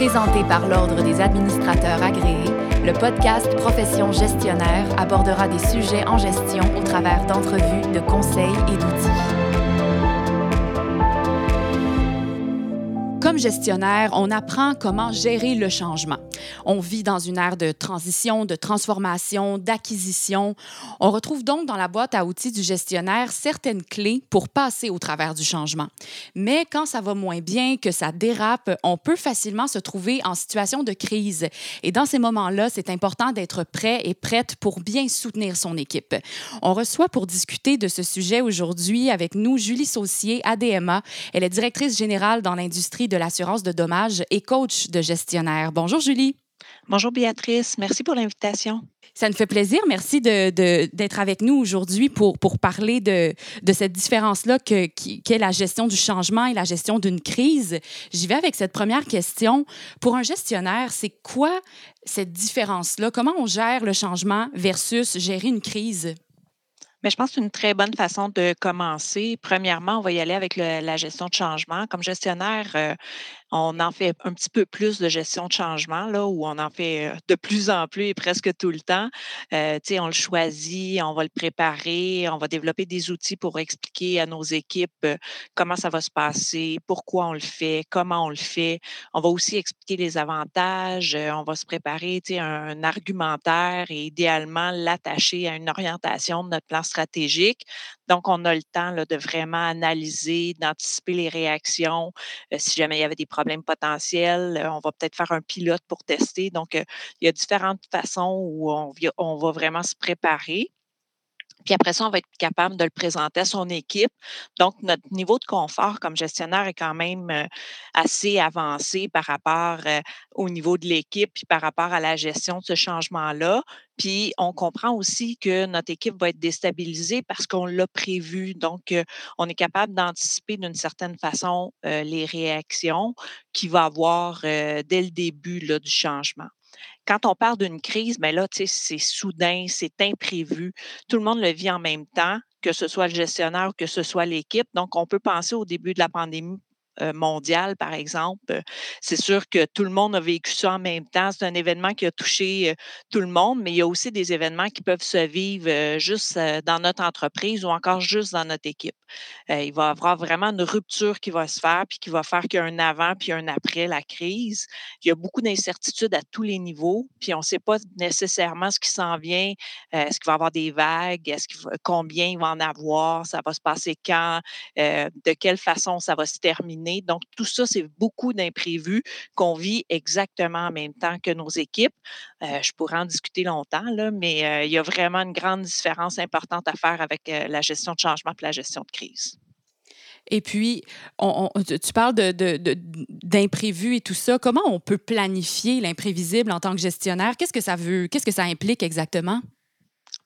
Présenté par l'Ordre des administrateurs agréés, le podcast Profession gestionnaire abordera des sujets en gestion au travers d'entrevues, de conseils et d'outils. Gestionnaire, on apprend comment gérer le changement. On vit dans une ère de transition, de transformation, d'acquisition. On retrouve donc dans la boîte à outils du gestionnaire certaines clés pour passer au travers du changement. Mais quand ça va moins bien, que ça dérape, on peut facilement se trouver en situation de crise. Et dans ces moments-là, c'est important d'être prêt et prête pour bien soutenir son équipe. On reçoit pour discuter de ce sujet aujourd'hui avec nous Julie Saucier, ADMA. Elle est directrice générale dans l'industrie de l'assurance de dommages et coach de gestionnaire. Bonjour Julie. Bonjour Béatrice, merci pour l'invitation. Ça nous fait plaisir. Merci d'être de, avec nous aujourd'hui pour, pour parler de, de cette différence-là qu'est est la gestion du changement et la gestion d'une crise. J'y vais avec cette première question. Pour un gestionnaire, c'est quoi cette différence-là? Comment on gère le changement versus gérer une crise? Mais je pense que c'est une très bonne façon de commencer. Premièrement, on va y aller avec la gestion de changement. Comme gestionnaire, euh, on en fait un petit peu plus de gestion de changement, là, où on en fait de plus en plus et presque tout le temps. Euh, on le choisit, on va le préparer, on va développer des outils pour expliquer à nos équipes comment ça va se passer, pourquoi on le fait, comment on le fait. On va aussi expliquer les avantages, on va se préparer un, un argumentaire et idéalement l'attacher à une orientation de notre plan stratégique. Donc, on a le temps là, de vraiment analyser, d'anticiper les réactions. si jamais il y avait des problèmes problèmes potentiels. Euh, on va peut-être faire un pilote pour tester. Donc, euh, il y a différentes façons où on, on va vraiment se préparer. Puis après ça, on va être capable de le présenter à son équipe. Donc, notre niveau de confort comme gestionnaire est quand même assez avancé par rapport au niveau de l'équipe, puis par rapport à la gestion de ce changement-là. Puis, on comprend aussi que notre équipe va être déstabilisée parce qu'on l'a prévu. Donc, on est capable d'anticiper d'une certaine façon les réactions qu'il va avoir dès le début là, du changement. Quand on parle d'une crise, mais ben là, c'est soudain, c'est imprévu. Tout le monde le vit en même temps, que ce soit le gestionnaire ou que ce soit l'équipe. Donc, on peut penser au début de la pandémie mondiale, par exemple. C'est sûr que tout le monde a vécu ça en même temps. C'est un événement qui a touché euh, tout le monde, mais il y a aussi des événements qui peuvent se vivre euh, juste dans notre entreprise ou encore juste dans notre équipe. il va y avoir vraiment une rupture qui va se faire, puis qui va faire qu'il y a un avant puis un après la crise. Il y a beaucoup d'incertitudes à tous les niveaux, puis on ne sait pas nécessairement ce qui s'en vient. Est-ce qu'il va y avoir des vagues? Est-ce combien il va en avoir? Ça va se passer quand? de quelle façon ça va se terminer? Donc, tout ça, c'est beaucoup d'imprévus qu'on vit exactement en même temps que nos équipes. Euh, je pourrais en discuter longtemps, mais euh, il y a vraiment une grande différence importante à faire avec euh, la gestion de changement et la gestion de crise. Et puis, tu parles d'imprévus et tout ça. Comment on peut planifier l'imprévisible en tant que gestionnaire? Qu'est-ce que ça veut, qu'est-ce que ça implique exactement?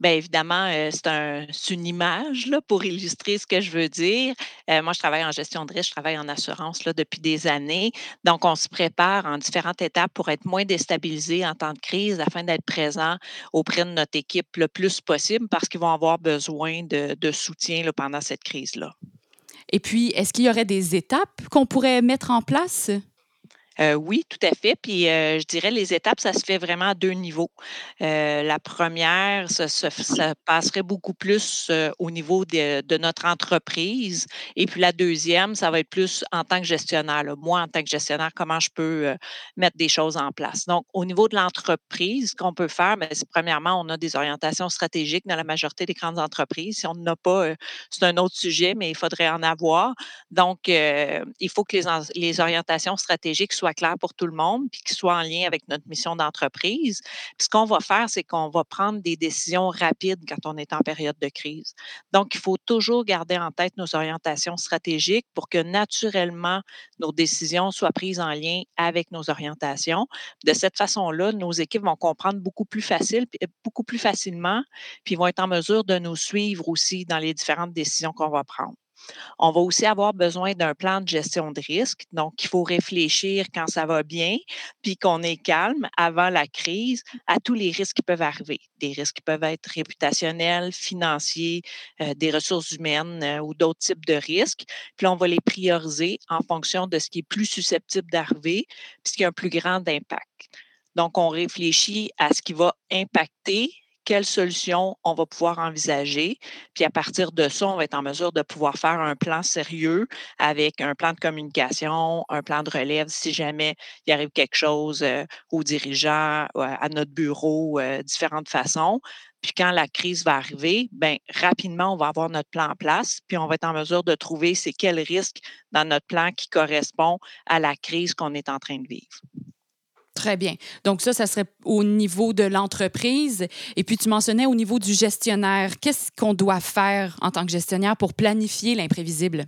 Bien évidemment, c'est un une image là, pour illustrer ce que je veux dire. moi, je travaille en gestion de risque, je travaille en assurance là, depuis des années. Donc, on se prépare en différentes étapes pour être moins déstabilisé en temps de crise afin d'être présent auprès de notre équipe le plus possible parce qu'ils vont avoir besoin de, de soutien là, pendant cette crise-là. Et puis, est-ce qu'il y aurait des étapes qu'on pourrait mettre en place? Oui, tout à fait. Puis je dirais les étapes, ça se fait vraiment à deux niveaux. La première, ça, passerait beaucoup plus au niveau de, notre entreprise. Et puis la deuxième, ça va être plus en tant que gestionnaire. Moi, en tant que gestionnaire, comment je peux mettre des choses en place. Donc, au niveau de l'entreprise, ce qu'on peut faire, ben, c'est premièrement, on a des orientations stratégiques dans la majorité des grandes entreprises. Si on n'en a pas, c'est un autre sujet, mais il faudrait en avoir. Donc, il faut que les, les orientations stratégiques soient clair pour tout le monde, puis qu'il soit en lien avec notre mission d'entreprise. Ce qu'on va faire, c'est qu'on va prendre des décisions rapides quand on est en période de crise. Donc, il faut toujours garder en tête nos orientations stratégiques pour que naturellement nos décisions soient prises en lien avec nos orientations. De cette façon-là, nos équipes vont comprendre beaucoup plus facile, beaucoup plus facilement, puis vont être en mesure de nous suivre aussi dans les différentes décisions qu'on va prendre. On va aussi avoir besoin d'un plan de gestion de risque. Donc, il faut réfléchir quand ça va bien, puis qu'on est calme avant la crise à tous les risques qui peuvent arriver. Des risques qui peuvent être réputationnels, financiers, euh, des ressources humaines euh, ou d'autres types de risques. Puis on va les prioriser en fonction de ce qui est plus susceptible d'arriver, puis ce qui a un plus grand impact. Donc, on réfléchit à ce qui va impacter quelles solutions on va pouvoir envisager. Puis à partir de ça, on va être en mesure de pouvoir faire un plan sérieux avec un plan de communication, un plan de relève si jamais il arrive quelque chose euh, aux dirigeants, à notre bureau, euh, différentes façons. Puis quand la crise va arriver, bien, rapidement, on va avoir notre plan en place, puis on va être en mesure de trouver c'est quel risque dans notre plan qui correspond à la crise qu'on est en train de vivre. Très bien. Donc ça, ça serait au niveau de l'entreprise. Et puis tu mentionnais au niveau du gestionnaire. Qu'est-ce qu'on doit faire en tant que gestionnaire pour planifier l'imprévisible?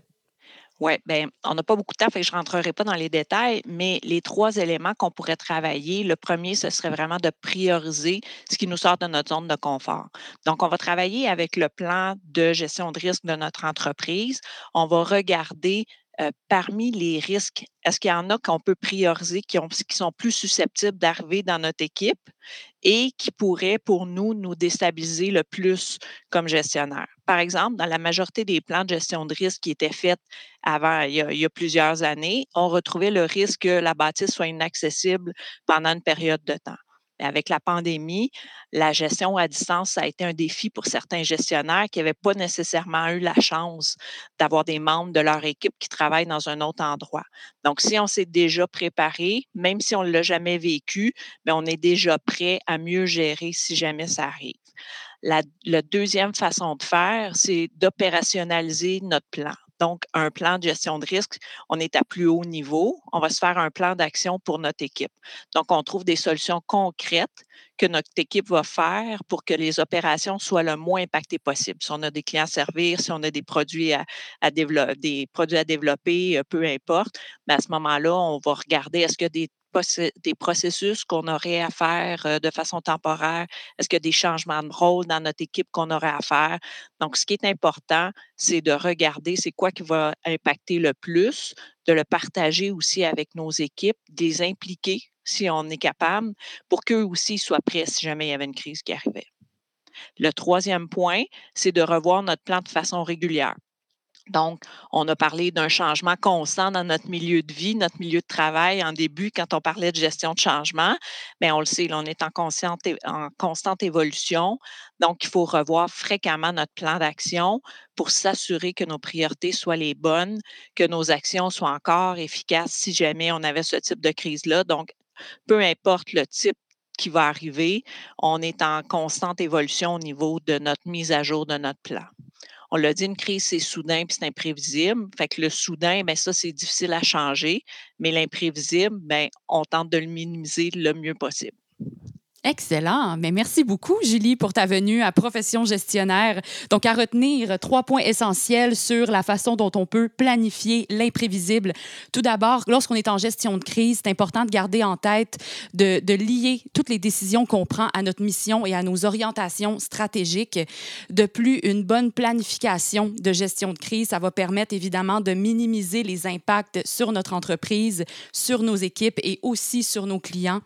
Oui, bien, on n'a pas beaucoup de temps, fait que je ne rentrerai pas dans les détails, mais les trois éléments qu'on pourrait travailler, le premier, ce serait vraiment de prioriser ce qui nous sort de notre zone de confort. Donc, on va travailler avec le plan de gestion de risque de notre entreprise. On va regarder euh, parmi les risques, est-ce qu'il y en a qu'on peut prioriser, qui, sont plus susceptibles d'arriver dans notre équipe et qui pourraient, pour nous, nous déstabiliser le plus comme gestionnaire? Par exemple, dans la majorité des plans de gestion de risque qui étaient faits avant, il y a plusieurs années, on retrouvait le risque que la bâtisse soit inaccessible pendant une période de temps avec la pandémie, la gestion à distance, ça a été un défi pour certains gestionnaires qui n'avaient pas nécessairement eu la chance d'avoir des membres de leur équipe qui travaillent dans un autre endroit. Donc, si on s'est déjà préparé, même si on ne l'a jamais vécu, mais on est déjà prêt à mieux gérer si jamais ça arrive. La deuxième façon de faire, c'est d'opérationnaliser notre plan. Donc, un plan de gestion de risque, on est à plus haut niveau. On va se faire un plan d'action pour notre équipe. Donc, on trouve des solutions concrètes que notre équipe va faire pour que les opérations soient le moins impactées possible. Si on a des clients à servir, si on a des produits à, développer, développer, euh, peu importe, mais à ce moment-là, on va regarder est-ce a des des processus qu'on aurait à faire de façon temporaire? Est-ce qu'il y a des changements de rôle dans notre équipe qu'on aurait à faire? Donc, ce qui est important, c'est de regarder c'est quoi qui va impacter le plus, de le partager aussi avec nos équipes, de les impliquer si on est capable, pour qu'eux aussi soient prêts si jamais il y avait une crise qui arrivait. Le troisième point, c'est de revoir notre plan de façon régulière. Donc, on a parlé d'un changement constant dans notre milieu de vie, notre milieu de travail en début, quand on parlait de gestion de changement. Mais on le sait, on est en, en constante évolution. Donc, il faut revoir fréquemment notre plan d'action pour s'assurer que nos priorités soient les bonnes, que nos actions soient encore efficaces si jamais on avait ce type de crise-là. Donc, peu importe le type qui va arriver, on est en constante évolution au niveau de notre mise à jour de notre plan on l'a dit, une crise, c'est soudain puis c'est imprévisible. Fait le soudain, bien, ça, c'est difficile à changer, mais l'imprévisible, bien, on tente de le minimiser le mieux possible. Excellent. Mais merci beaucoup, Julie, pour ta venue à Profession gestionnaire. Donc, à retenir trois points essentiels sur la façon dont on peut planifier l'imprévisible. Tout d'abord, lorsqu'on est en gestion de crise, c'est important de garder en tête de, de lier toutes les décisions qu'on prend à notre mission et à nos orientations stratégiques. De plus, une bonne planification de gestion de crise, ça va permettre évidemment de minimiser les impacts sur notre entreprise, sur nos équipes et aussi sur nos clients.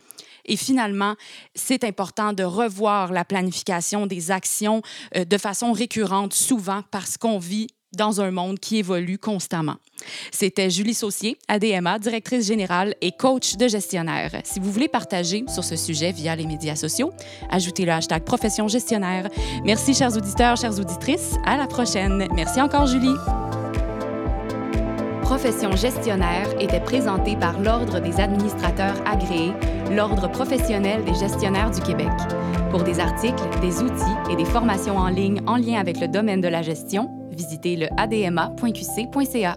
Et finalement, c'est important de revoir la planification des actions euh, de façon récurrente, souvent parce qu'on vit dans un monde qui évolue constamment. C'était Julie Saucier, ADMA, directrice générale et coach de gestionnaire. Si vous voulez partager sur ce sujet via les médias sociaux, ajoutez le hashtag profession gestionnaire. Merci, chers auditeurs, chères auditrices. À la prochaine. Merci encore, Julie. Profession gestionnaire était présentée par l'Ordre des administrateurs agréés, l'Ordre professionnel des gestionnaires du Québec. Pour des articles, des outils et des formations en ligne en lien avec le domaine de la gestion, visitez le adma.qc.ca.